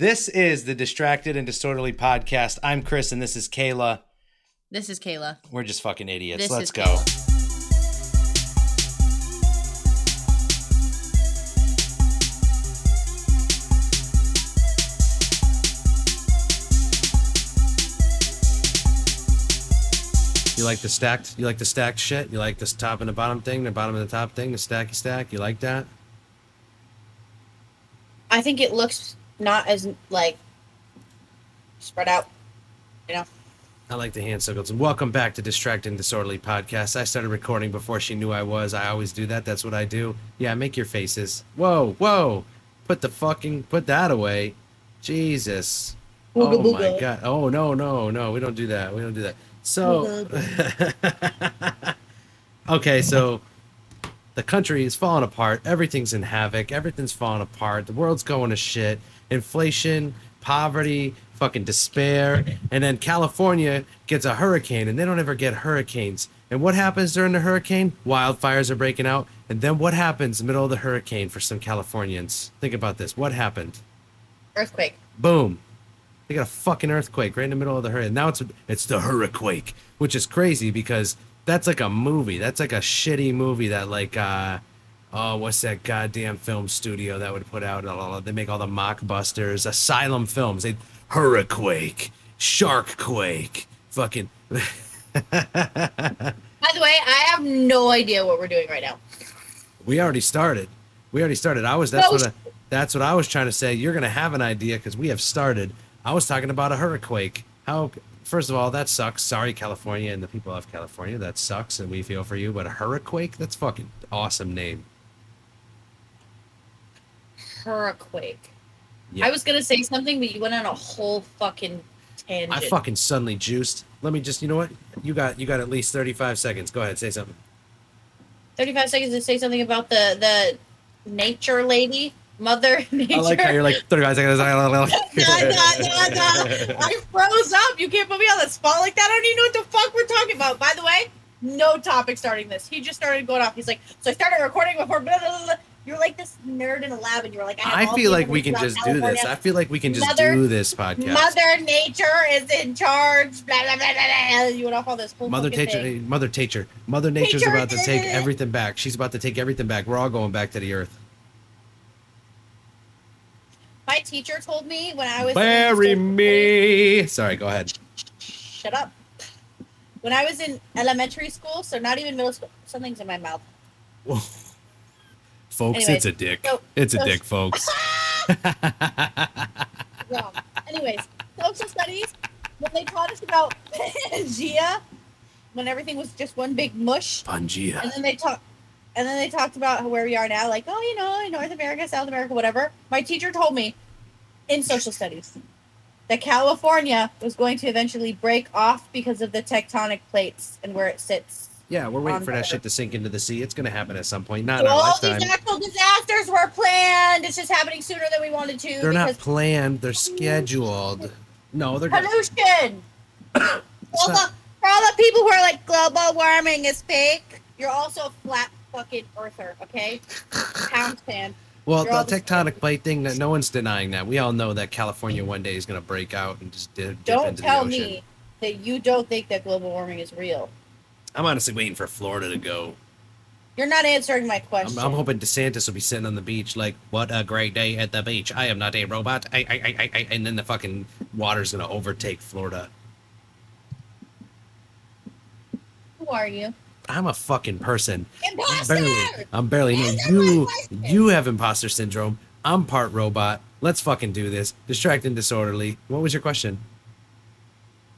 This is the Distracted and Disorderly podcast. I'm Chris and this is Kayla. This is Kayla. We're just fucking idiots. This Let's go. Kayla. You like the stacked? You like the stacked shit? You like this top and the bottom thing, the bottom and the top thing, the stacky stack? You like that? I think it looks not as like spread out. You know. I like the hand signals. And welcome back to Distracted and Disorderly podcast. I started recording before she knew I was. I always do that. That's what I do. Yeah, make your faces. Whoa, whoa. Put the fucking put that away. Jesus. Booga oh my god. Oh no, no, no. We don't do that. We don't do that. So Okay, so the country is falling apart. Everything's in havoc. Everything's falling apart. The world's going to shit. Inflation, poverty, fucking despair. And then California gets a hurricane and they don't ever get hurricanes. And what happens during the hurricane? Wildfires are breaking out. And then what happens in the middle of the hurricane for some Californians? Think about this. What happened? Earthquake. Boom. They got a fucking earthquake right in the middle of the hurricane. Now it's it's the hurricane, which is crazy because that's like a movie. That's like a shitty movie that like uh oh what's that goddamn film studio that would put out all they make all the mockbusters, Asylum Films. They hurricane, Sharkquake, fucking By the way, I have no idea what we're doing right now. We already started. We already started. I was that's No, what I, that's what I was trying to say. You're gonna have an idea because we have started. I was talking about a hurricane. How? First of all, that sucks. Sorry, California and the people of California. That sucks, and we feel for you. But a hurricane? That's fucking awesome name. Hurricane. Yeah. I was gonna say something, but you went on a whole fucking tangent. I fucking suddenly juiced. Let me just. You know what? You got you got at least 35 seconds. Go ahead, say something. 35 seconds to say something about the the nature lady, mother nature. I like how you're like 35 seconds. Nah, nah, nah, nah. I froze up. You can't put me on the spot like that. I don't even know what the fuck we're talking about. By the way, no topic starting this. He just started going off. He's like, so I started recording before. Blah, blah, blah. You're like this nerd in a lab, and you're like, I, I feel like we can just about do this. I feel like we can just Mother- do this podcast. Mother Nature is in charge. Blah blah blah blah. blah. You went off all this whole Mother Nature, thing. Mother Nature, Mother Nature's Nature about to take everything back. She's about to take everything back. We're all going back to the earth. My teacher told me when I was Bury me. Sorry, go ahead. Shut up. When I was in elementary school, so not even middle school, something's in my mouth. folks, Anyways, it's a dick. so- it's a so- dick, folks. Anyways, social studies, when they taught us about Pangea, when everything was just one big mush, and then they talked, and then they talked about where we are now, like, oh, you know, in North America, South America, whatever. My teacher told me in social studies that California was going to eventually break off because of the tectonic plates and where it sits. Yeah, we're waiting for that shit to sink into the sea. It's gonna happen at some point. Not So in our all lifetime. these natural disasters were planned. It's just happening sooner than we wanted to. They're not planned. They're scheduled. No, they're. gonna- pollution. all not- the, for all the people who are like global warming is fake, you're also a flat fucking earther, okay? Pound sand. Well, You're the the tectonic plate thing. That no one's denying that. We all know that California one day is gonna break out and just dip, dip Don't into tell the ocean. me that you don't think that global warming is real. I'm honestly waiting for Florida to go. You're not answering my I'm, question. I'm hoping DeSantis will be sitting on the beach like, "What a great day at the beach! I am not a robot." I, I, I, I, and then the fucking water's gonna overtake Florida. Who are you? I'm a fucking person. I'm Imposter! barely, I'm barely. No, you, you have imposter syndrome. I'm part robot. Let's fucking do this. Distracted and disorderly. What was your question?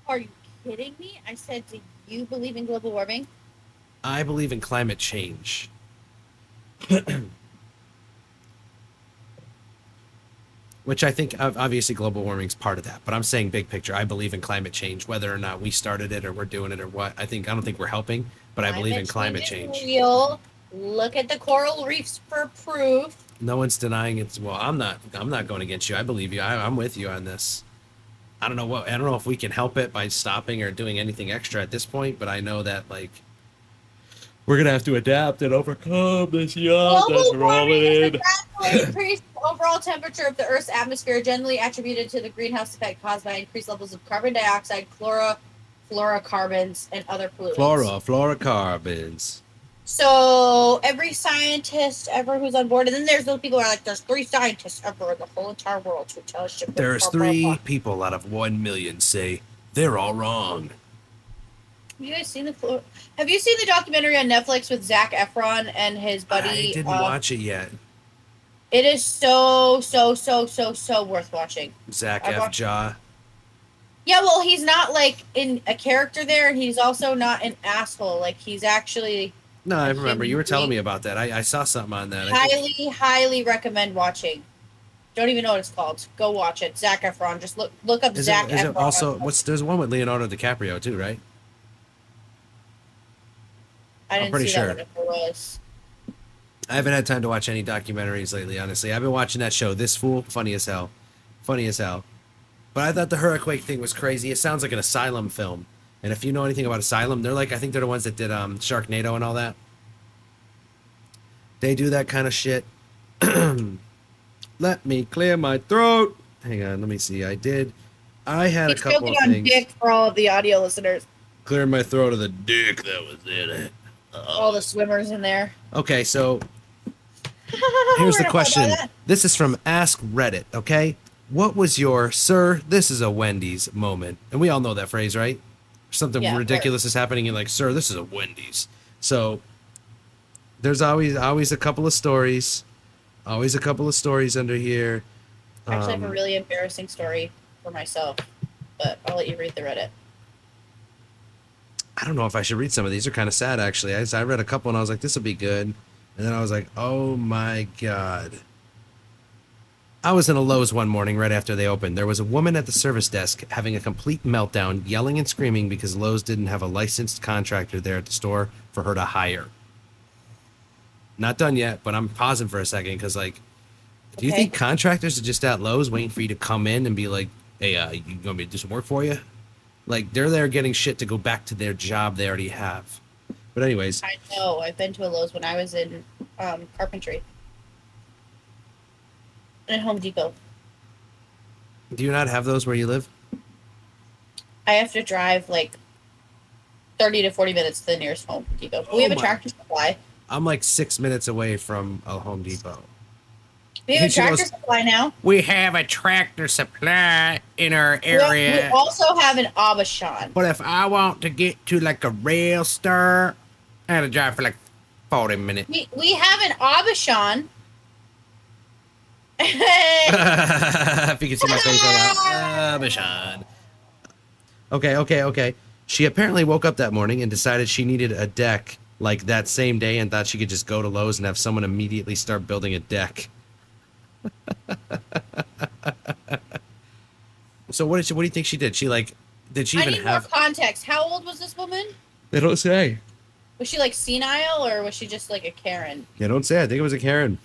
Are you kidding me? I said, do you believe in global warming? I believe in climate change. Which I think obviously global warming is part of that, but I'm saying big picture. I believe in climate change, whether or not we started it or we're doing it or what. I think I don't think we're helping, but I believe in climate change. Real. Look at the coral reefs for proof. No one's denying it. Well, I'm not. I'm not going against you. I believe you. I, I'm with you on this. I don't know what. I don't know if we can help it by stopping or doing anything extra at this point, but I know that like we're gonna have to adapt and overcome this. Yeah, that's Global warming is rolling. the gradual overall temperature of the Earth's atmosphere generally attributed to the greenhouse effect caused by increased levels of carbon dioxide, chloro, fluorocarbons, and other pollutants. Flora, fluorocarbons. So every scientist ever who's on board, and then there's those people who are like, there's three scientists ever in the whole entire world who tell us shit. There's blah, blah, three blah. people out of one million say they're all wrong. Have you guys seen the? Have you seen the documentary on Netflix with Zac Efron and his buddy? I didn't uh, watch it yet. It is so so so so so worth watching. Zac I F. Jaw. Yeah, well, he's not like in a character there, and he's also not an asshole. Like he's actually No, I remember you were telling me about that. I, I saw something on that. I think- highly highly recommend watching. Don't even know what it's called. Go watch it. Zac Efron. Just look look up Is Zac it, is Efron. it also what's there's one with Leonardo DiCaprio too, right? I I'm pretty see sure. that one if there was. I haven't had time to watch any documentaries lately, honestly. I've been watching that show, This Fool, funny as hell. Funny as hell. But I thought the Hurricane thing was crazy. It sounds like an Asylum film. And if you know anything about Asylum, they're like I think they're the ones that did um Sharknado and all that. They do that kind of shit. let me clear my throat. Hang on, let me see. I did. I had a couple of on things. dick for all of the audio listeners. Clear my throat of the dick that was in it. All the swimmers in there. Okay, so Here's the question. This is from Ask Reddit, okay? What was your sir, this is a Wendy's moment? And we all know that phrase, right? Something Yeah, ridiculous is happening and like, sir, this is a Wendy's. So there's always always a couple of stories. Always a couple of stories under here. Actually, I have a Um, really embarrassing story for myself, but I'll let you read the Reddit. I don't know if I should read some of these. They're kind of sad, actually. I, I read a couple and I was like, this will be good. And then I was like, oh my God. I was in a Lowe's one morning right after they opened. There was a woman at the service desk having a complete meltdown, yelling and screaming because Lowe's didn't have a licensed contractor there at the store for her to hire. Not done yet, but I'm pausing for a second because, like, do you Okay. think contractors are just at Lowe's waiting for you to come in and be like, hey, uh, you want me to do some work for you? Like, they're there getting shit to go back to their job they already have. But, anyways, I know. I've been to a Lowe's when I was in um, carpentry. And at Home Depot. do you not have those where you live? I have to drive like 30 to 40 minutes to the nearest Home Depot. we Oh have a tractor supply. I'm like six minutes away from a Home Depot. We have a And she goes- tractor supply now. We have a tractor supply in our We, we also have an Aubuchon. But if I want to get to like a rail star, I had to drive for like 40 minutes. We, we have an Aubuchon. if you can see my face right now. Uh, Michonne. Okay, okay, okay. She apparently woke up that morning and decided she needed a deck like that same day and thought she could just go to Lowe's and have someone immediately start building a deck. so what did she, what do you think she did? She like did she I even need have more context. How old was this woman? They don't say. Was she like senile or was she just like a Karen? They don't say. I think it was a Karen.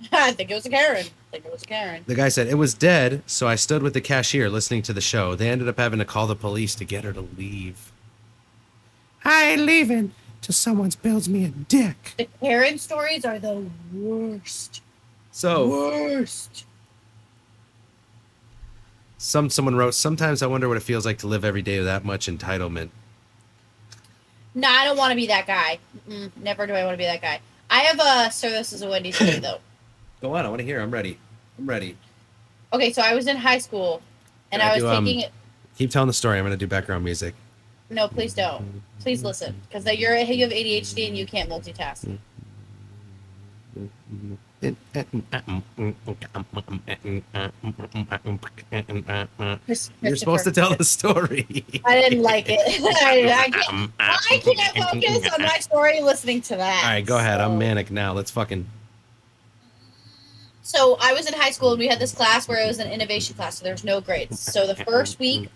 I think it was a Karen. I think it was a Karen. The guy said it was dead, so I stood with the cashier listening to the show. They ended up having to call the police to get her to leave. I ain't leaving till someone builds me a dick. The Karen stories are the worst. So Worst. some someone wrote, sometimes I wonder what it feels like to live every day with that much entitlement. No, I don't want to be that guy. Mm-mm, never do I want to be that guy. I have a sir. This is a Wendy's story though. Go on, I want to hear. I'm ready. I'm ready. Okay, so I was in high school, and I I was do, um, taking. Keep telling the story. I'm gonna do background music. No, please don't. Please listen, because you're you have ADHD and you can't multitask. You're supposed to tell the story. I didn't like it. I, I can't, I can't focus on my story listening to that. All right, go ahead. I'm manic now. Let's fucking. So I was in high school and we had this class where it was an innovation class, so there's no grades. So the first week,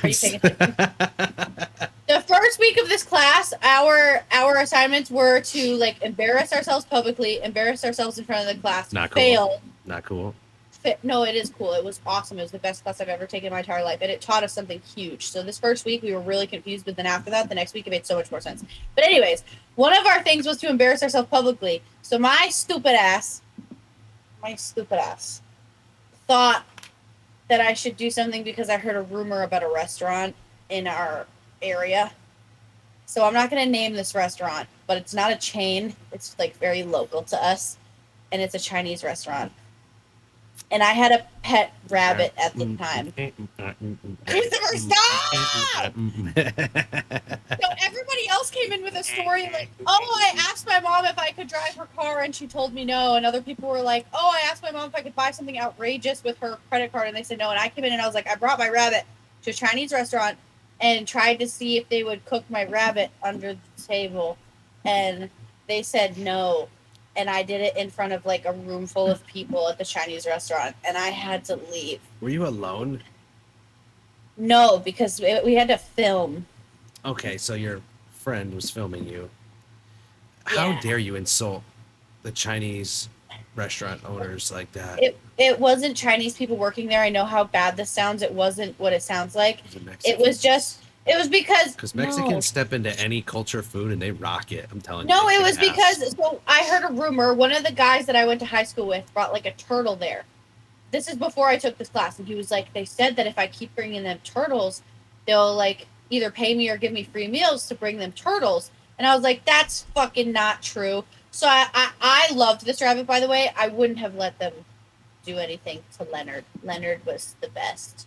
Are you paying the first week of this class, our our assignments were to like embarrass ourselves publicly, embarrass ourselves in front of the class, Not cool. fail, Not cool. Fa- no, it is cool. It was awesome. It was the best class I've ever taken in my entire life, and it taught us something huge. So this first week we were really confused, but then after that, the next week it made so much more sense. But anyways, one of our things was to embarrass ourselves publicly. So my stupid ass, my stupid ass, thought that I should do something because I heard a rumor about a restaurant in our area. So I'm not going to name this restaurant, but it's not a chain. It's like very local to us, and it's a Chinese restaurant. And I had a pet rabbit at the time. Christopher, stop! So everybody else came in with a story like, "Oh, I asked my mom if I could drive her car, and she told me no." And other people were like, "Oh, I asked my mom if I could buy something outrageous with her credit card, and they said no." And I came in and I was like, "I brought my rabbit to a Chinese restaurant and tried to see if they would cook my rabbit under the table, and they said no." And I did it in front of like a room full of people at the Chinese restaurant, and I had to leave. Were you alone? No, because we we had to film. Okay, so your friend was filming you. How Yeah. dare you insult the Chinese restaurant owners like that? It it wasn't Chinese people working there. I know how bad this sounds. It wasn't what it sounds like. It It was just it was because because no. Mexicans step into any culture food and they rock it. I'm telling No, you. No, it was because so I heard a rumor. One of the guys that I went to high school with brought like a turtle there. This is before I took this class, and he was like, "They said that if I keep bringing them turtles, they'll like either pay me or give me free meals to bring them turtles." And I was like, "That's fucking not true." So I I, I loved this rabbit. By the way, I wouldn't have let them do anything to Leonard. Leonard was the best.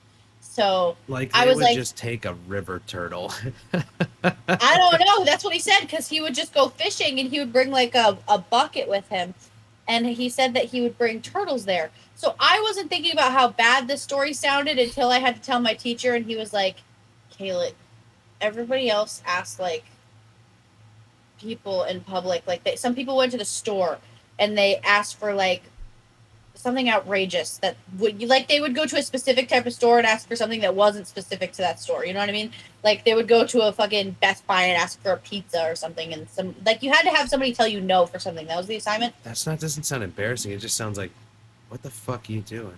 So like I was would like- just take a river turtle. I don't know. That's what he said because he would just go fishing and he would bring like a, a bucket with him. And he said that he would bring turtles there. So I wasn't thinking about how bad this story sounded until I had to tell my teacher, and he was like, Kayla, everybody else asked like people in public. Like they, some people went to the store and they asked for like something outrageous that would like they would go to a specific type of store and ask for something that wasn't specific to that store. You know what I mean? Like they would go to a fucking Best Buy and ask for a pizza or something, and some like you had to have somebody tell you no for something. That was the assignment. That's not doesn't sound embarrassing. It just sounds like, what the fuck are you doing?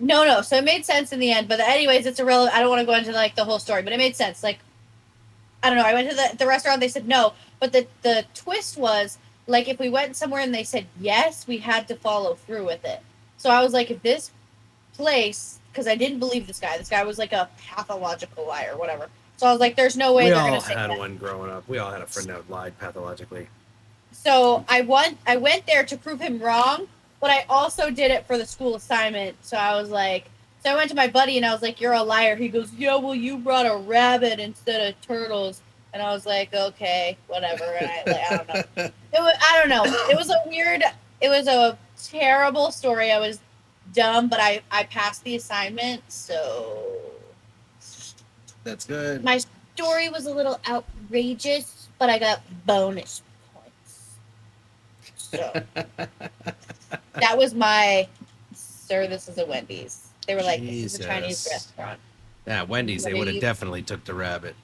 No, no. So it made sense in the end. But anyways, it's irrelevant. I don't want to go into like the whole story, but it made sense. Like, I don't know. I went to the, the restaurant. They said no, but the the twist was like if we went somewhere and they said yes, we had to follow through with it. So I was like, if this place, because I didn't believe this guy. This guy was like a pathological liar, whatever. So I was like, there's no way we they're all gonna say had that. one growing up. We all had a friend that lied pathologically. So I went I went there to prove him wrong, but I also did it for the school assignment. So I was like, so I went to my buddy and I was like, "You're a liar." He goes, "Yeah, well, you brought a rabbit instead of turtles." And I was like, "Okay, whatever." And I, like, I don't know. It was, I don't know. It was a weird. It was a terrible story. I was dumb, but I I passed the assignment. So That's good. my story was a little outrageous, but I got bonus points. So that was my sir. This is a Wendy's. They were like, "This is a Chinese restaurant." Yeah, Wendy's. They would have definitely took the rabbit.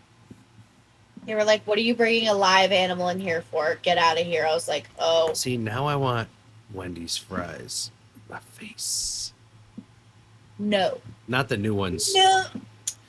They were like, "What are you bringing a live animal in here for? Get out of here!" I was like, "Oh, See, now I want Wendy's fries. My face. no, Not the new ones. no,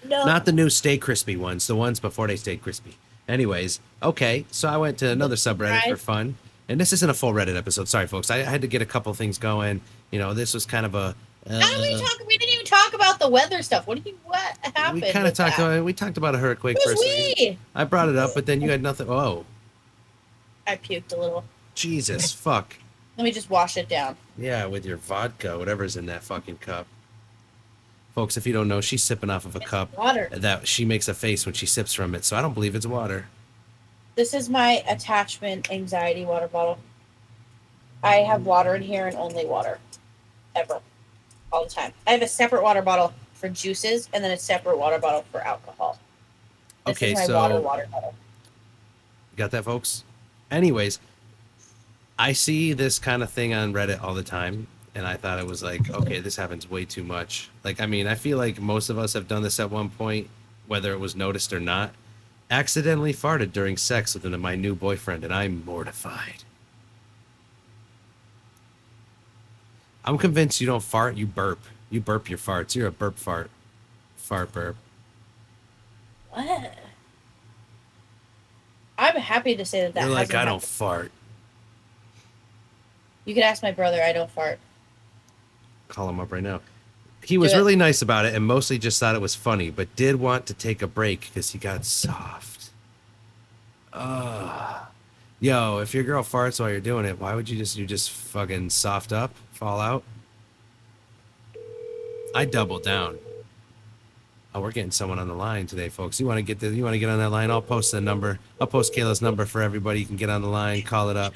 no." Not the new Stay Crispy ones. The ones before they stayed crispy. Anyways, okay. So I went to another subreddit for fun, and this isn't a full Reddit episode. Sorry, folks. I had to get a couple things going. You know, this was kind of a. Uh, How did we talk? We didn't even talk about the weather stuff. What did you? What happened? we kind of talked. that? About, we talked about a earthquake a Who's we? I brought it up, but then you had nothing. Oh, I puked a little. Jesus, fuck. Let me just wash it down. Yeah, with your vodka, whatever's in that fucking cup. Folks, if you don't know, she's sipping off of a cup Water. that she makes a face when she sips from it. So I don't believe it's water. This is my attachment anxiety water bottle. I have water in here and only water. Ever. All the time. I have a separate water bottle for juices and then a separate water bottle for alcohol. This Okay, so water water bottle. Got that, folks? Anyways, I see this kind of thing on Reddit all the time, and I thought it was like, okay, this happens way too much. Like, I mean, I feel like most of us have done this at one point, whether it was noticed or not. Accidentally farted during sex with my new boyfriend, and I'm mortified. I'm convinced you don't fart, you burp. You burp your farts. You're a burp fart. Fart burp. What? I'm happy to say that that You're like, I don't fart. You could ask my brother. I don't fart. Call him up right now. He was it. really nice about it and mostly just thought it was funny, but did want to take a break because he got soft. Ugh. Yo, if your girl farts while you're doing it, why would you just you just fucking soft up, fall out? I double down. Oh, we're getting someone on the line today, folks. You want to get the you want to get on that line? I'll post the number. I'll post Kayla's number for everybody. You can get on the line, call it up.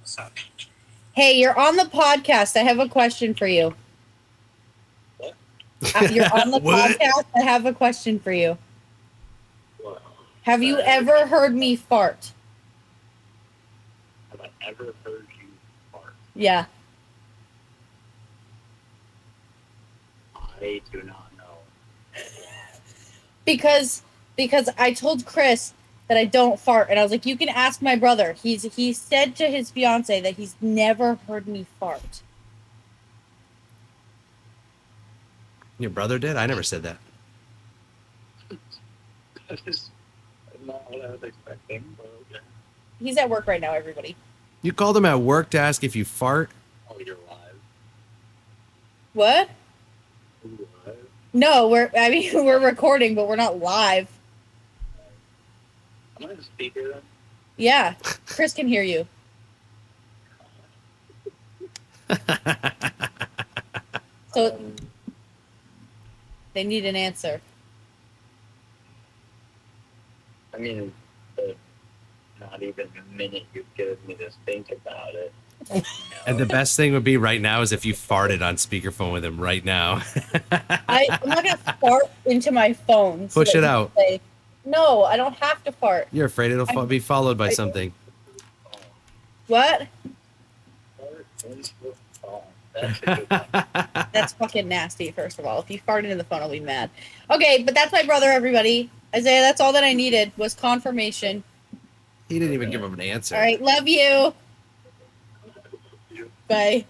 What's up? Hey, you're on the podcast. I have a question for you. What? Uh, you're on the podcast. I have a question for you. What? Have you Uh, ever heard me fart? Have I ever heard you fart? Yeah. I do not know. because because I told Chris that I don't fart, and I was like, "You can ask my brother." He's he said to his fiance that he's never heard me fart. Your brother did? I never said that. That is not what I was expecting, but okay. He's at work right now. Everybody, You called him at work to ask if you fart? Oh, you're live. what? No, we're I mean we're recording, but we're not live. I'm on the speaker then. Yeah, Chris can hear you. So they need an answer. I mean, not even a minute you've given me to think about it. And the best thing would be right now is if you farted on speakerphone with him right now. I, I'm not gonna fart into my phone. so Push it out. say, no, I don't have to fart. You're afraid it'll be followed by something. Oh, What? fart into the phone. That's a good one. That's fucking nasty. First of all, if you fart into the phone, I'll be mad. Okay, but that's my brother. Everybody, Isaiah. That's all that I needed was confirmation. he didn't even give him an answer. All right, love you. Bye.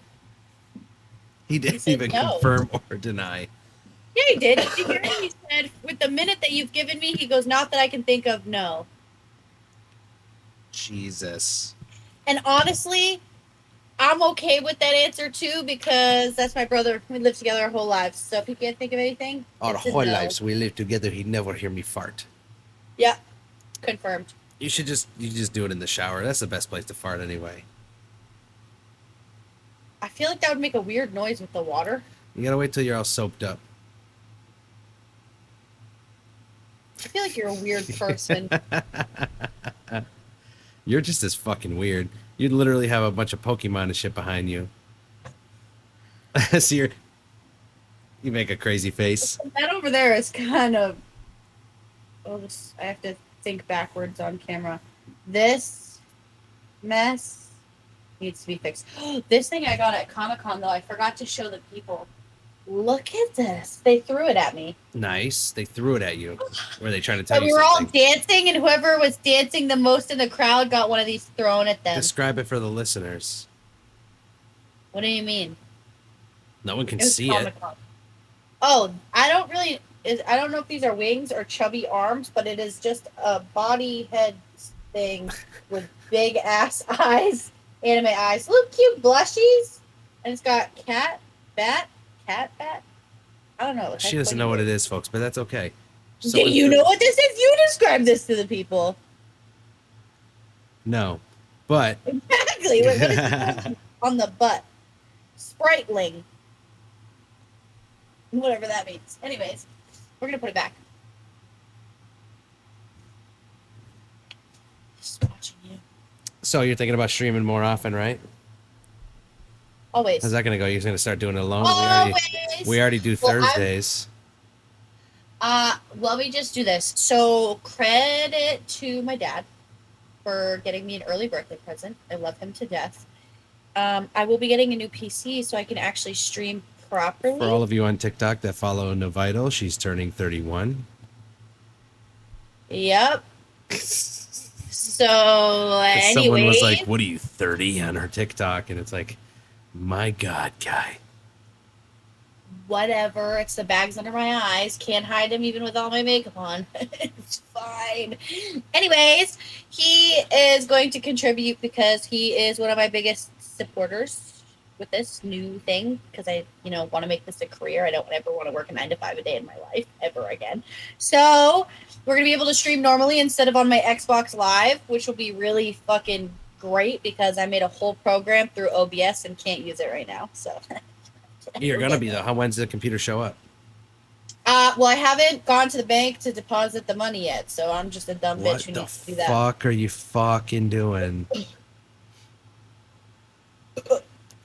He didn't said even no. confirm or deny. Yeah, he did. Did you hear him? He said, "With the minute that you've given me," he goes, "Not that I can think of." No. Jesus. And honestly, I'm okay with that answer too because that's my brother. We lived together our whole lives. So if he can't think of anything, Our whole no. lives we lived together. He'd never hear me fart. Yeah, confirmed. You should just you just do it in the shower. That's the best place to fart anyway. I feel like that would make a weird noise with the water. You gotta wait till you're all soaped up. I feel like you're a weird person. You're just as fucking weird. You'd literally have a bunch of Pokemon and shit behind you. so you're you make a crazy face. that over there is kind of. Oh, I have to think backwards on camera. This mess needs to be fixed. this thing I got at Comic Con though, I forgot to show the people. Look at this! They threw it at me. Nice. They threw it at you. Were they trying to tell we you were all dancing, and whoever was dancing the most in the crowd got one of these thrown at them. Describe it for the listeners. What do you mean? No one can It see it. Comic-Con. Oh, I don't really. Is, I don't know if these are wings or chubby arms, but it is just a body head thing with big ass eyes, anime eyes. Look cute blushies, and it's got cat, bat, cat, bat. I don't know. She doesn't know what it is, folks, but that's okay. Do you know what this is? You describe this to the people. No. But Exactly. What is on the butt? Spritling. Whatever that means. Anyways, we're gonna put it back. Just watching you. So you're thinking about streaming more often, right? Always. How's that gonna go? You're gonna start doing it alone? We already, Always. we already do Well, I'm- Thursdays. Uh, well, we just do this. So credit to my dad for getting me an early birthday present. I love him to death. Um, I will be getting a new PC so I can actually stream properly. For all of you on TikTok that follow No Vital, she's turning 31. Yep. So uh, Someone was like, "What are you 30?" on her TikTok, and it's like, My God, guy. Whatever. It's the bags under my eyes. Can't hide them even with all my makeup on. it's fine. Anyways, he is going to contribute because he is one of my biggest supporters with this new thing because I, you know, want to make this a career. I don't ever want to work a nine to five a day in my life ever again. So we're gonna be able to stream normally instead of on my Xbox Live, which will be really fucking great because I made a whole program through OBS and can't use it right now. So You're gonna be though. How when's the computer show up? Uh, well, I haven't gone to the bank to deposit the money yet, so I'm just a dumb What bitch who the needs to do that. fuck are you fucking doing?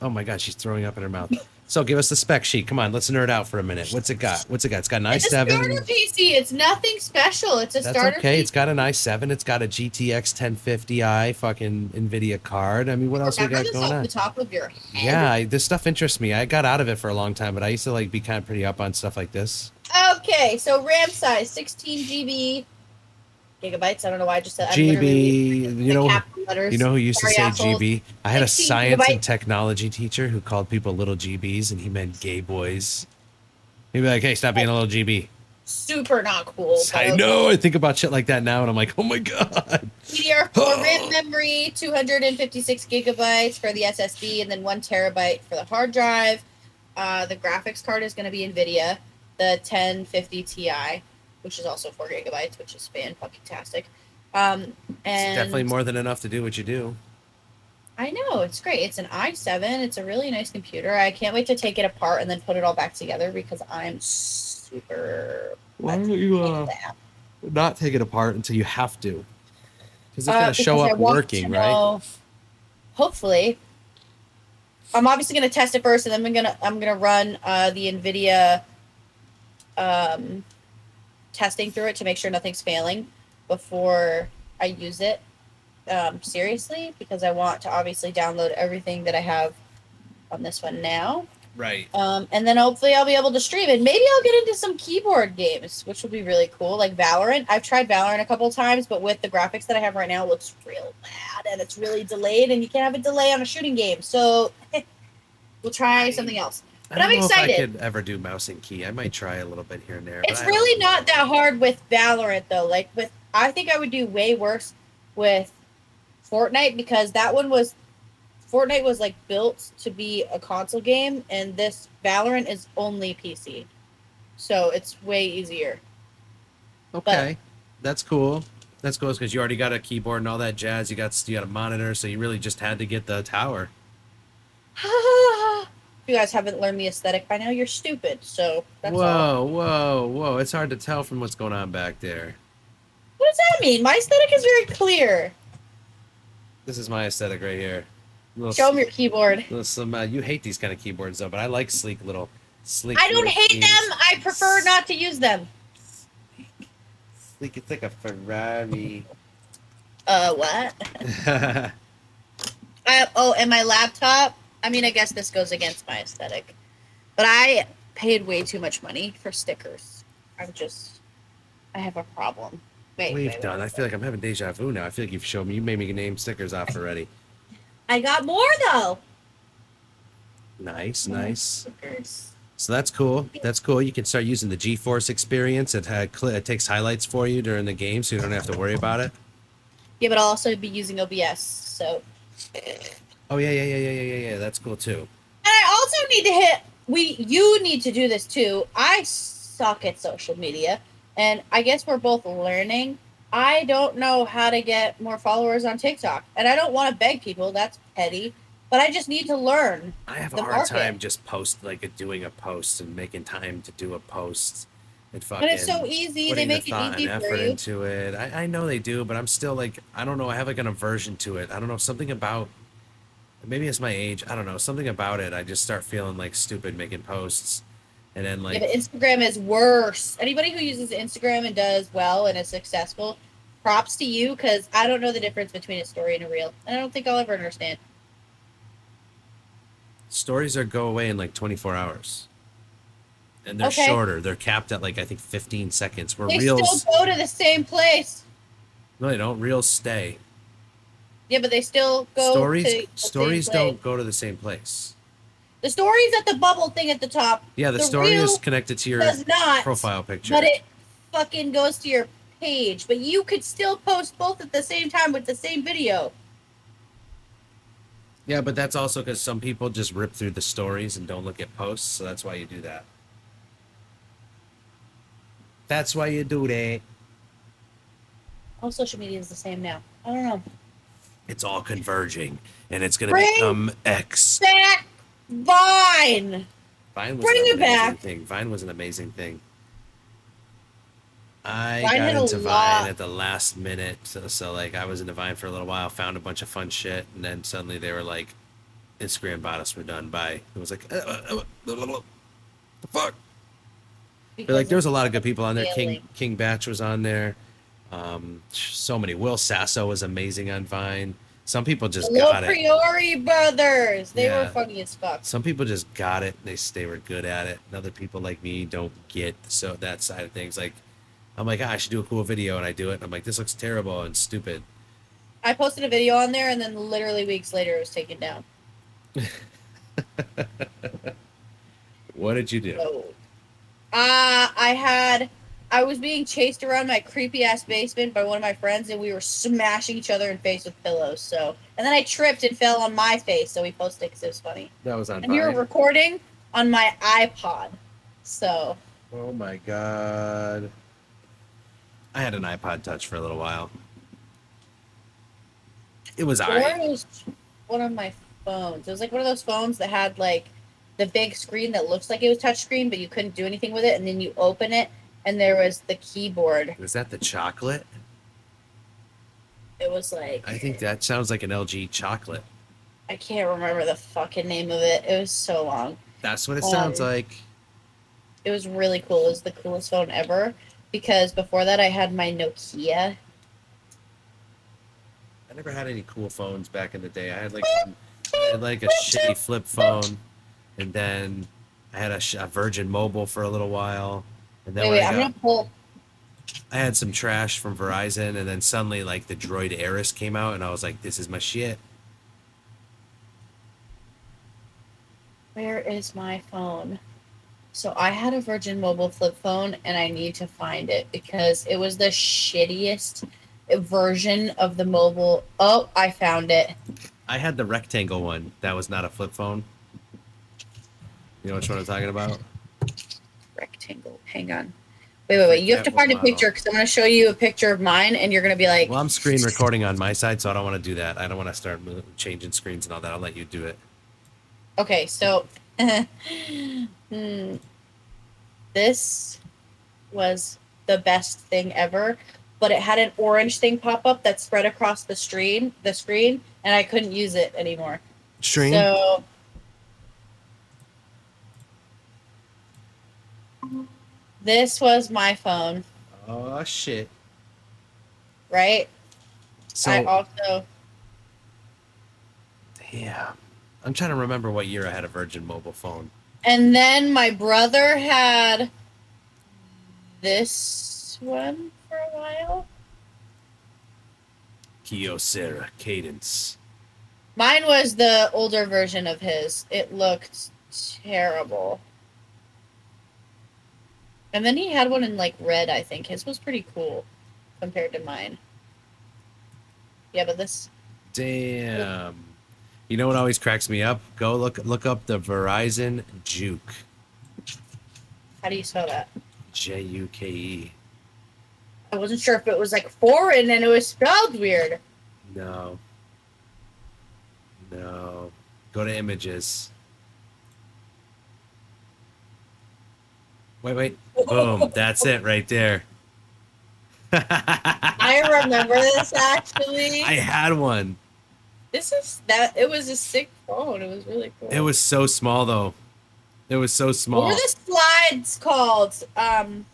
Oh my god, she's throwing up in her mouth. So give us the spec sheet. Come on, let's nerd out for a minute. What's it got? What's it got? It's got an i7. It's a i7. starter PC. It's nothing special. It's a That's starter okay. PC. It's got an i7. It's got a GTX 1050i fucking Nvidia card. I mean, what else we Remember got this going off on? the top of your head? Yeah, I, this stuff interests me. I got out of it for a long time, but I used to like be kind of pretty up on stuff like this. Okay, so RAM size 16 GB gigabytes. I don't know why I just said I'm literally reading GB. You know, you know who used to say assholes. GB? I had a 16 science and technology teacher who called people little GBs, and he meant gay boys. He'd be like, "Hey, stop being a little GB." Super not cool. I know. I think about shit like that now, and I'm like, "Oh my god." DDR4 RAM memory, 256 gigabytes for the SSD, and then one terabyte for the hard drive. Uh, the graphics card is going to be NVIDIA, the 1050 Ti, which is also four gigabytes, which is fan fucking tastic. Um, and It's definitely more than enough to do what you do. I know it's great. It's an i7. It's a really nice computer. I can't wait to take it apart and then put it all back together because I'm super. Why don't you uh, not take it apart until you have to? Because it's Uh, gonna show up working, to right? Hopefully, I'm obviously going to test it first, and then I'm gonna I'm gonna run uh, the Nvidia um, testing through it to make sure nothing's failing before I use it um, seriously, because I want to obviously download everything that I have on this one now. Right. Um, and then hopefully I'll be able to stream and Maybe I'll get into some keyboard games, which will be really cool, like Valorant. I've tried Valorant a couple of times, but with the graphics that I have right now, it looks real bad and it's really delayed, and you can't have a delay on a shooting game. So we'll try something else. I But don't I'm know excited. I could ever do mouse and key. I might try a little bit here and there. but It's really not that hard with Valorant though. Like with, I think I would do way worse with Fortnite because that one was Fortnite was like built to be a console game, and this Valorant is only PC, so it's way easier. Okay, that's cool. That's cool because you already got a keyboard and all that jazz. You got you got a monitor, so you really just had to get the tower. you guys haven't learned the aesthetic by now, you're stupid. So that's all. whoa, whoa, whoa! It's hard to tell from what's going on back there. What does that mean? My aesthetic is very clear. This is my aesthetic right here. Little, Show them your keyboard. some. Uh, you hate these kind of keyboards though, but I like sleek little sleek. I don't hate keys. them. I prefer not to use them. Sleek, it's like a Ferrari. Uh, what? I, oh, and my laptop. I mean, I guess this goes against my aesthetic, but I paid way too much money for stickers. I'm just, I have a problem. Wait, We've wait, done. wait. I feel like I'm having deja vu now. I feel like you've shown me. You made me name stickers off already. I got more though. Nice, nice. Stickers. So that's cool. That's cool. You can start using the GeForce experience. It, uh, cl- it takes highlights for you during the game, so you don't have to worry about it. Yeah, but I'll also be using OBS. So, and Oh yeah, yeah, yeah, yeah, yeah, yeah. That's cool too. And I also need to hit. We, you need to do this too. I suck at social media, and I guess we're both learning. I don't know how to get more followers on TikTok, and I don't want to beg people. That's petty, but I just need to learn. I have a hard market. time just post like doing a post and making time to do a post and fucking. But it's so easy. They putting the make it easy and for effort you. into it. I, I know they do, but I'm still like I don't know. I have like an aversion to it. I don't know something about. Maybe it's my age. I don't know something about it. I just start feeling like stupid making posts, and then like yeah, Instagram is worse. Anybody who uses Instagram and does well and is successful, props to you because I don't know the difference between a story and a reel, and I don't think I'll ever understand. stories are go away in like 24 hours and they're Okay. shorter they're capped at like i think 15 seconds where They reels still go to the same place. no they don't reels stay Yeah, but they still go. stories to stories don't go to the same place The story's at the bubble thing at the top. Yeah, the, The story is connected to your not. profile picture. But it fucking goes to your page. But you could still post both at the same time with the same video. yeah, but that's also because some people just rip through the stories and don't look at posts, so that's why you do that. That's why you do that. All social media is the same now. I don't know. It's all converging, and it's gonna become X. Back Vine. Vine was Bring an it amazing back. thing. Vine was an amazing thing. I Vine had got a into lot. Vine at the last minute, so, so like I was into Vine for a little while, found a bunch of fun shit, and then suddenly they were like, Instagram bought us, we're done. Bye. It was like, uh, uh, uh, blah, blah, blah. the fuck. But like, there was a lot of good people on there. King King Bach was on there. Um, so many. Will Sasso was amazing on Vine. Some people just Little got it. Priori brothers. They Yeah. were funny as fuck. Some people just got it. They they were good at it. And other people like me don't get so that side of things. Like, I'm like, ah, I should do a cool video, and I do it. And I'm like, this looks terrible and stupid. I posted a video on there, and then literally weeks later, it was taken down. What did you do? So, uh, I had, I was being chased around my creepy ass basement by one of my friends, and we were smashing each other in the face with pillows. So, and then I tripped and fell on my face. So we posted because it was funny. That was on And you were recording on my iPod. So Oh my god. I had an iPod Touch for a little while. It was or alright. it was one of my phones. It was like one of those phones that had like the big screen that looks like it was touchscreen, but you couldn't do anything with it. And then you open it, and there was the keyboard. Was that the chocolate? It was like I think that sounds like an LG chocolate. I can't remember the fucking name of it. It was so long. That's what it sounds Um, like. It was really cool. It was the coolest phone ever because before that I had my Nokia. I never had any cool phones back in the day. I had like I had like a shitty flip phone, and then I had a, a Virgin Mobile for a little while, and then Wait, wait, I, I'm gonna pull. I had some trash from Verizon, and then suddenly like the Droid Eris came out, and I was like, this is my shit. Where is my phone? So I had a Virgin Mobile flip phone, and I need to find it because it was the shittiest version of the mobile. Oh, I found it. I had the rectangle one that was not a flip phone. You know which one I'm talking about? Rectangle. Hang on. Wait, wait, wait. You have to find a picture because I'm gonna show you a picture of mine, and you're gonna be like, Well, I'm screen recording on my side, so I don't want to do that. I don't want to start mo- changing screens and all that. I'll let you do it. Okay, so hmm, this was the best thing ever, but it had an orange thing pop up that spread across the screen, the screen, and I couldn't use it anymore. Stream. So this was my phone, oh shit. right? So I also yeah, I'm trying to remember what year I had a Virgin mobile phone. and then my brother had this one for a while. Kyocera Cadence. Mine was the older version of his. It looked terrible. And then he had one in like red, I think. His was pretty cool compared to mine. Yeah, but this Damn. You know what always cracks me up? Go look look up the Verizon Juke. how do you spell that? J U K E. I wasn't sure if it was like foreign and it was spelled weird. No. No. Go to images. Wait, wait. Boom. That's it right there. I I remember this actually. I had one. This is that it was a sick phone. It was really cool. It was so small though. It was so small. What were the slides called? Um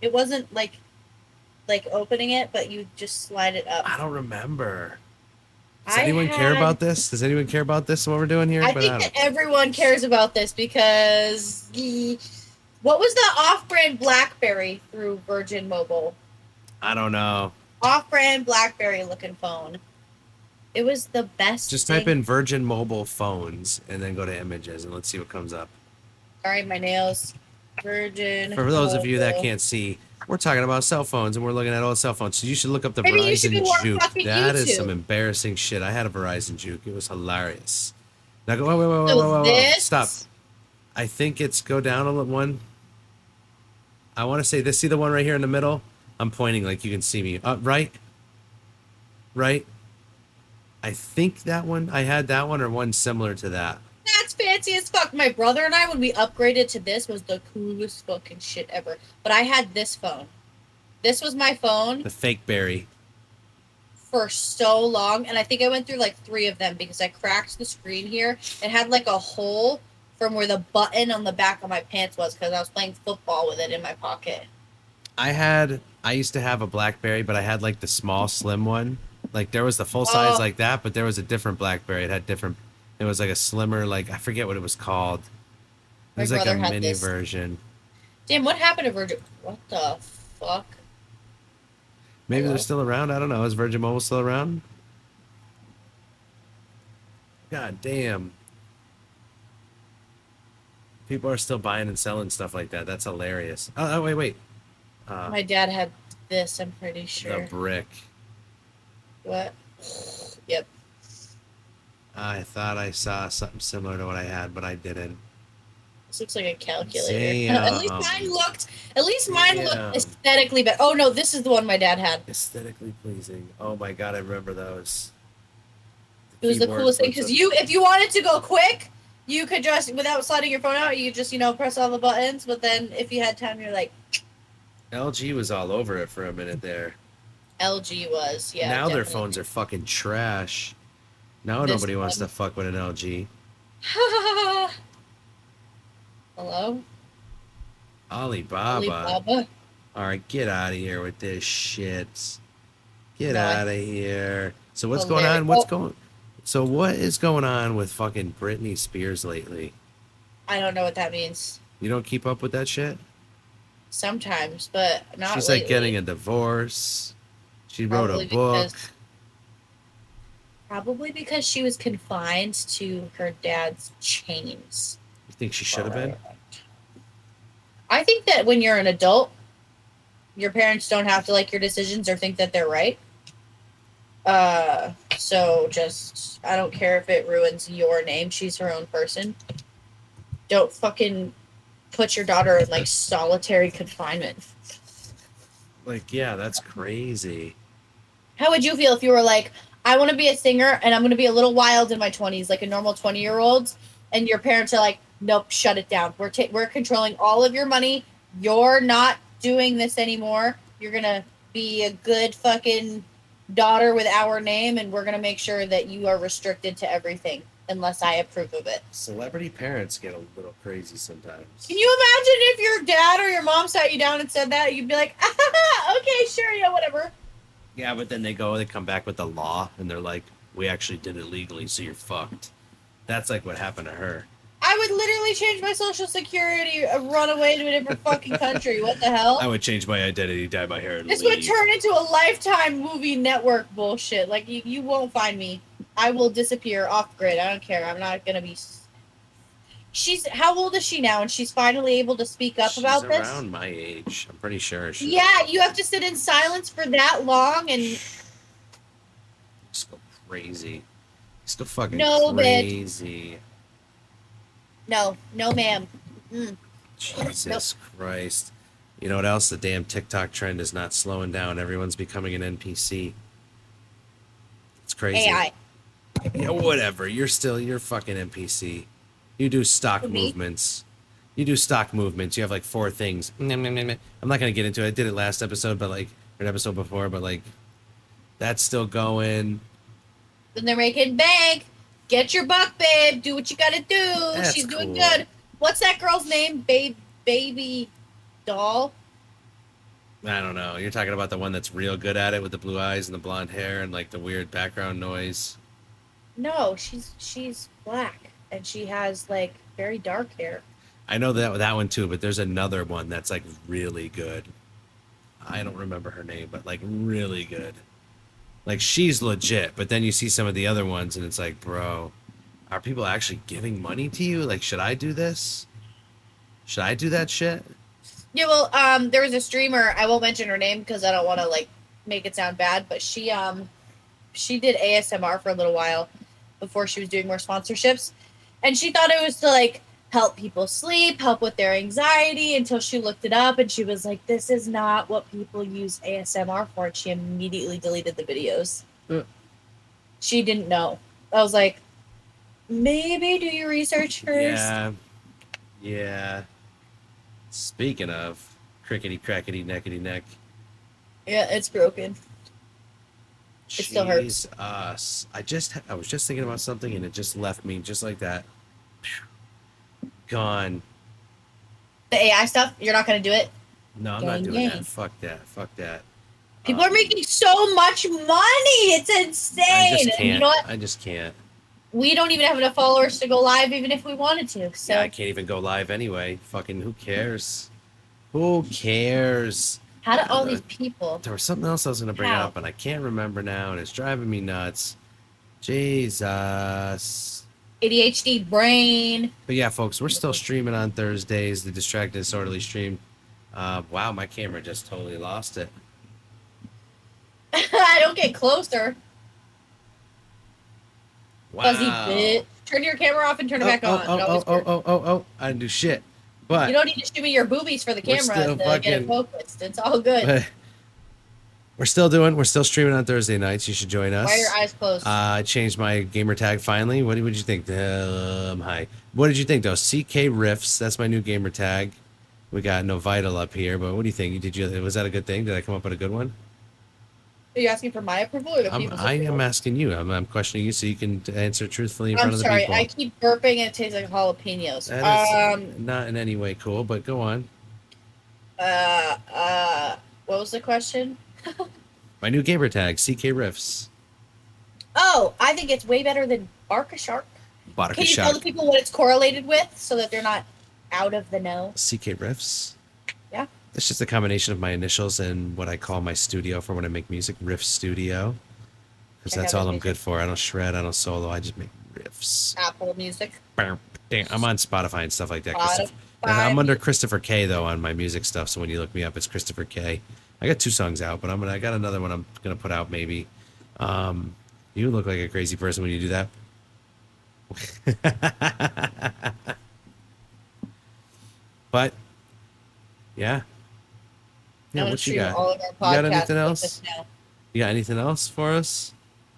it wasn't like like opening it, but you just slide it up. I don't remember. Does I anyone care about this? Does anyone care about this? What we're doing here? I But think don't- that everyone cares about this because the- what was the off-brand BlackBerry through Virgin Mobile? I don't know. Off-brand BlackBerry looking phone. It was the best. Just thing. type in Virgin Mobile phones and then go to images and let's see what comes up. Sorry, my nails. Virgin. For those of you that can't see, we're talking about cell phones and we're looking at old cell phones. So you should look up the Maybe Verizon Juke. That is some embarrassing shit. I had a Verizon Juke. It was hilarious. Now go wait, wait, wait, wait, So wait, wait, Stop. I think it's go down a little one. I want to say this. See the one right here in the middle? I'm pointing like you can see me. Uh, right? Right? I think that one. I had that one or one similar to that. That's fancy as fuck. My brother and I, when we upgraded to this, was the coolest fucking shit ever. But I had this phone. This was my phone The fake berry. for so long, and I think I went through like three of them because I cracked the screen here. It had like a hole from where the button on the back of my pants was because I was playing football with it in my pocket. I had I used to have a BlackBerry, but I had like the small slim one. Like there was the full size Oh. like that, but there was a different BlackBerry. It had different. It was like a slimmer, like I forget what it was called. It My was like a mini this. version. Damn, what happened to Virgin? What the fuck? Maybe Hello? they're still around. I don't know. Is Virgin Mobile still around? God damn. People are still buying and selling stuff like that. That's hilarious. Oh, oh wait, wait. Uh, My dad had this. I'm pretty sure. the brick. What? Yep. I thought I saw something similar to what I had, but I didn't. This looks like a calculator. at least mine looked. At least mine Damn. looked aesthetically better. Oh no, this is the one my dad had. Aesthetically pleasing. Oh my god, I remember those. It was the coolest thing because you, if you wanted to go quick, you could just without sliding your phone out, you just you know press all the buttons. But then if you had time, you're like LG was all over it for a minute there. LG was. Yeah. now their phones are fucking trash. Now This nobody wants to fuck with an LG. Hello, Alibaba. Alibaba. All right, get out of here with this shit. Get No, out of here. So what's Hilarious. going on? What's going? So what is going on with fucking Britney Spears lately? I don't know what that means. You don't keep up with that shit. Sometimes, but not. She's lately. like getting a divorce. She wrote Probably a book. because- Probably because she was confined to her dad's chains. You think she should have been? I think that when you're an adult, your parents don't have to like your decisions or think that they're right. Uh, so just I don't care if it ruins your name. She's her own person. Don't fucking put your daughter in like solitary confinement. Like, yeah, that's crazy. How would you feel if you were like, I want to be a singer and I'm going to be a little wild in my 20s, like a normal 20 year old, and your parents are like, nope, shut it down. We're ta- we're controlling all of your money. You're not doing this anymore. You're gonna be a good fucking daughter with our name, and we're gonna make sure that you are restricted to everything unless I approve of it. Celebrity parents get a little crazy sometimes. Can you imagine if your dad or your mom sat you down and said that? You'd be like, ah, okay, sure, yeah, whatever. Yeah, but then they go, they come back with the law, and they're like, "We actually did it legally, so you're fucked." That's like what happened to her. I would literally change my social security, run away to a different fucking country. What the hell? I would change my identity, dye my hair, and This leave. would turn into a lifetime movie network bullshit. Like you, you won't find me. I will disappear off grid. I don't care. I'm not gonna be. She's how old is she now? And she's finally able to speak up She's about this. around my age. I'm pretty sure. She Yeah, you have to sit in silence for that long, and Just go crazy. Just go fucking No, bitch. No, no, ma'am. Mm. Jesus Christ. You know what else? The damn TikTok trend is not slowing down. Everyone's becoming an NPC. It's crazy. AI. Yeah, whatever. You're still you're fucking NPC. You do stock Me? movements. You do stock movements. You have like four things. I'm not gonna get into it. I did it last episode, but like or an episode before, but like that's still going. Then they're making bank. Get your buck, babe. Do what you gotta do. That's She's doing cool. good. What's that girl's name? Babe, baby, doll. I don't know. You're talking about the one that's real good at it with the blue eyes and the blonde hair and like the weird background noise. No, she's she's black and she has like very dark hair. I know that that one too, but there's another one that's like really good. I don't remember her name, but like really good. Like she's legit. But then you see some of the other ones, and it's like, bro, are people actually giving money to you? Like, should I do this? Should I do that shit? Yeah, well, um, there was a streamer. I won't mention her name because I don't want to like make it sound bad, but she um, she did ASMR for a little while before she was doing more sponsorships, and she thought it was to like help people sleep, help with their anxiety. Until she looked it up, and she was like, "This is not what people use ASMR for." And she immediately deleted the videos. Uh. She didn't know. I was like, maybe do your research first. Yeah, yeah. Speaking of crickety crackety neckety neck, Yeah, it's broken. It still hurts. us. I just I was just thinking about something and it just left me just like that. Gone. The AI stuff, you're not going to do it. No, I'm Gang, not doing gang. that. Fuck that. Fuck that. People Um, are making so much money. It's insane. I just can't. you know what? I just can't. We don't even have enough followers to go live, even if we wanted to. So Yeah, I can't even go live anyway. Fucking who cares? Who cares? how do all Uh, these people? There was something else I was gonna bring How? up, and I can't remember now, and it's driving me nuts. Jesus. ADHD brain. But yeah, folks, we're still streaming on Thursdays. The Distracted Disorderly stream. Uh, wow, my camera just totally lost it. I don't get closer. Wow. Fuzzy bit. Turn your camera off and turn it Oh, back oh, on. oh, oh, oh, oh, oh, oh, I didn't do shit. But You don't need to show me your boobies for the camera to get it focused. It's all good. We're still doing. We're still streaming on Thursday nights. You should join us. Why are your eyes closed? Uh, I changed my gamer tag finally. What did you think? Um, hi. What did you think though? CK Riffs. That's my new gamer tag. We got no vital up here, but what do you think? Did you? Was that a good thing? Did I come up with a good one? are you asking for my approval or the I'm, people's I approval? am asking you. I'm, I'm questioning you so you can answer truthfully in I'm front of the sorry. people. I keep burping and it tastes like jalapenos. Um. not in any way cool, but go on. Uh. Uh. What was the question? My new gamer tag, CK Riffs. Oh, I think it's way better than Bark a Shark. Baraka Can you tell the people what it's correlated with so that they're not out of the know? CK Riffs. Yeah. It's just a combination of my initials and what I call my studio for when I make music, Riff Studio. Because that's all I'm music. good for. I don't shred, I don't solo, I just make riffs. Apple Music. Bam, I'm on Spotify and stuff like that. Spotify. I'm under Christopher K though on my music stuff. So when you look me up, it's Christopher K. I got two songs out, but I'm gonna I got another one I'm gonna put out maybe. Um, you look like a crazy person when you do that. but yeah, yeah. What you got? All of our You got anything else? You got anything else for us?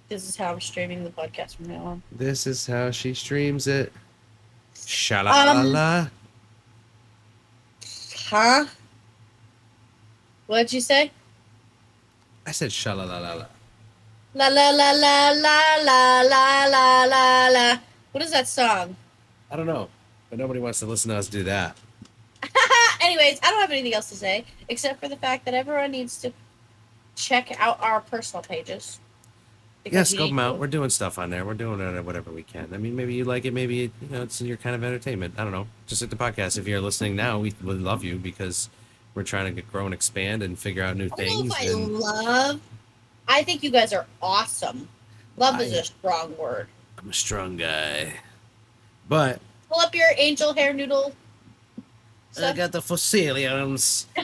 This is how I'm streaming the podcast from now on. This is how she streams it. Sha-la-la-la. Huh? What'd you say? I said sha-la-la-la-la. La la la la la la la la la la. What is that song? I don't know, but nobody wants to listen to us do that. Anyways, I don't have anything else to say except for the fact that everyone needs to check out our personal pages. Yeah, scope them out. We're doing stuff on there. We're doing it whatever we can. I mean, maybe you like it. Maybe you know it's your kind of entertainment. I don't know. Just like the podcast. If you're listening now, we would love you because we're trying to get grow and expand and figure out new I things. I And love. I think you guys are awesome. Love is a strong word. I'm a strong guy, but Pull up your angel hair noodle. I stuff. got the fossiliums.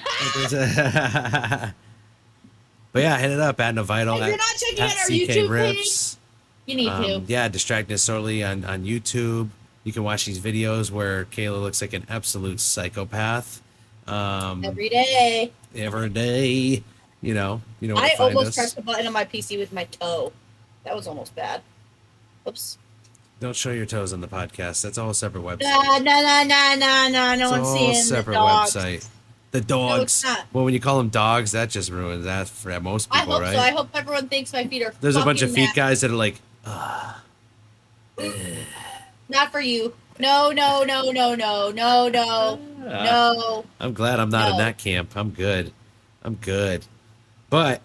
but yeah, hit it up at Novital If you're not checking at out our YouTube page, Rips. you need Um, to. yeah, Distracted Disorderly on on YouTube. You can watch these videos where Kayla looks like an absolute psychopath. Um, Every day. every day. You know, you know I almost us. pressed the button on my PC with my toe. That was almost bad. Oops. Don't show your toes on the podcast. That's all a separate website. Nah, nah, nah, nah. No it's one's seeing separate the dogs. website. The No, dogs. not. well, when you call them dogs, that just ruins that for most people, I hope right? so. I hope everyone thinks my feet are. There's a bunch of feet guys that are like, ah, Not for you. No, no, no, no, no, no, no, ah. no. I'm glad I'm not in that camp. I'm good. I'm good. But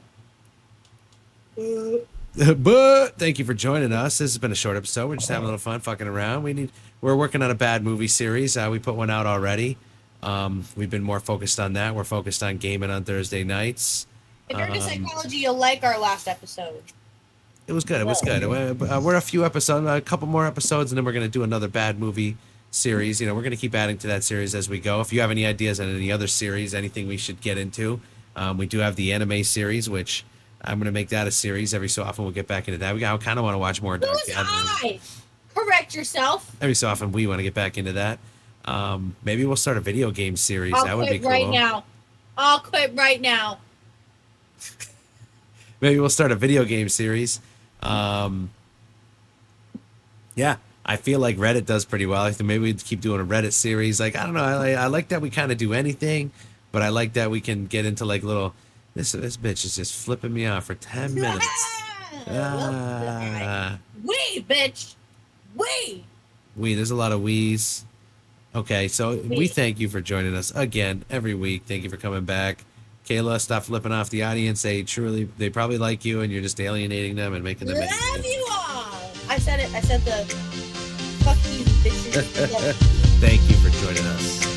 but thank you for joining us. This has been a short episode. We're just having a little fun, fucking around. We need. We're working on a bad movie series. Uh, we put one out already. Um, we've been more focused on that. We're focused on gaming on Thursday nights. If you're into Um, psychology, you'll like our last episode. It was good. It was good. Uh, We're a few episodes, a couple more episodes, and then we're gonna do another bad movie series. You know, we're gonna keep adding to that series as we go. If you have any ideas on any other series, anything we should get into, um, we do have the anime series, which I'm gonna make that a series every so often. We'll get back into that. We I kind of want to watch more Dark Who's I? Correct yourself. Every so often, we want to get back into that. Um, maybe we'll start a video game series. I'll that would be quit cool. right now. I'll quit right now. maybe we'll start a video game series. Um, yeah, I feel like Reddit does pretty well. I think maybe we'd keep doing a Reddit series. Like I don't know, I, I like that we kind of do anything, but I like that we can get into like little. This this bitch is just flipping me off for ten minutes. Ah, We, bitch. We. we there's a lot of we's. Okay, so we We. thank you for joining us again every week. Thank you for coming back. Kayla, stop flipping off the audience. They truly, they probably like you, and you're just alienating them and making them. Love angry. you all. I said it. I said the fuck you, bitches. Thank you for joining us.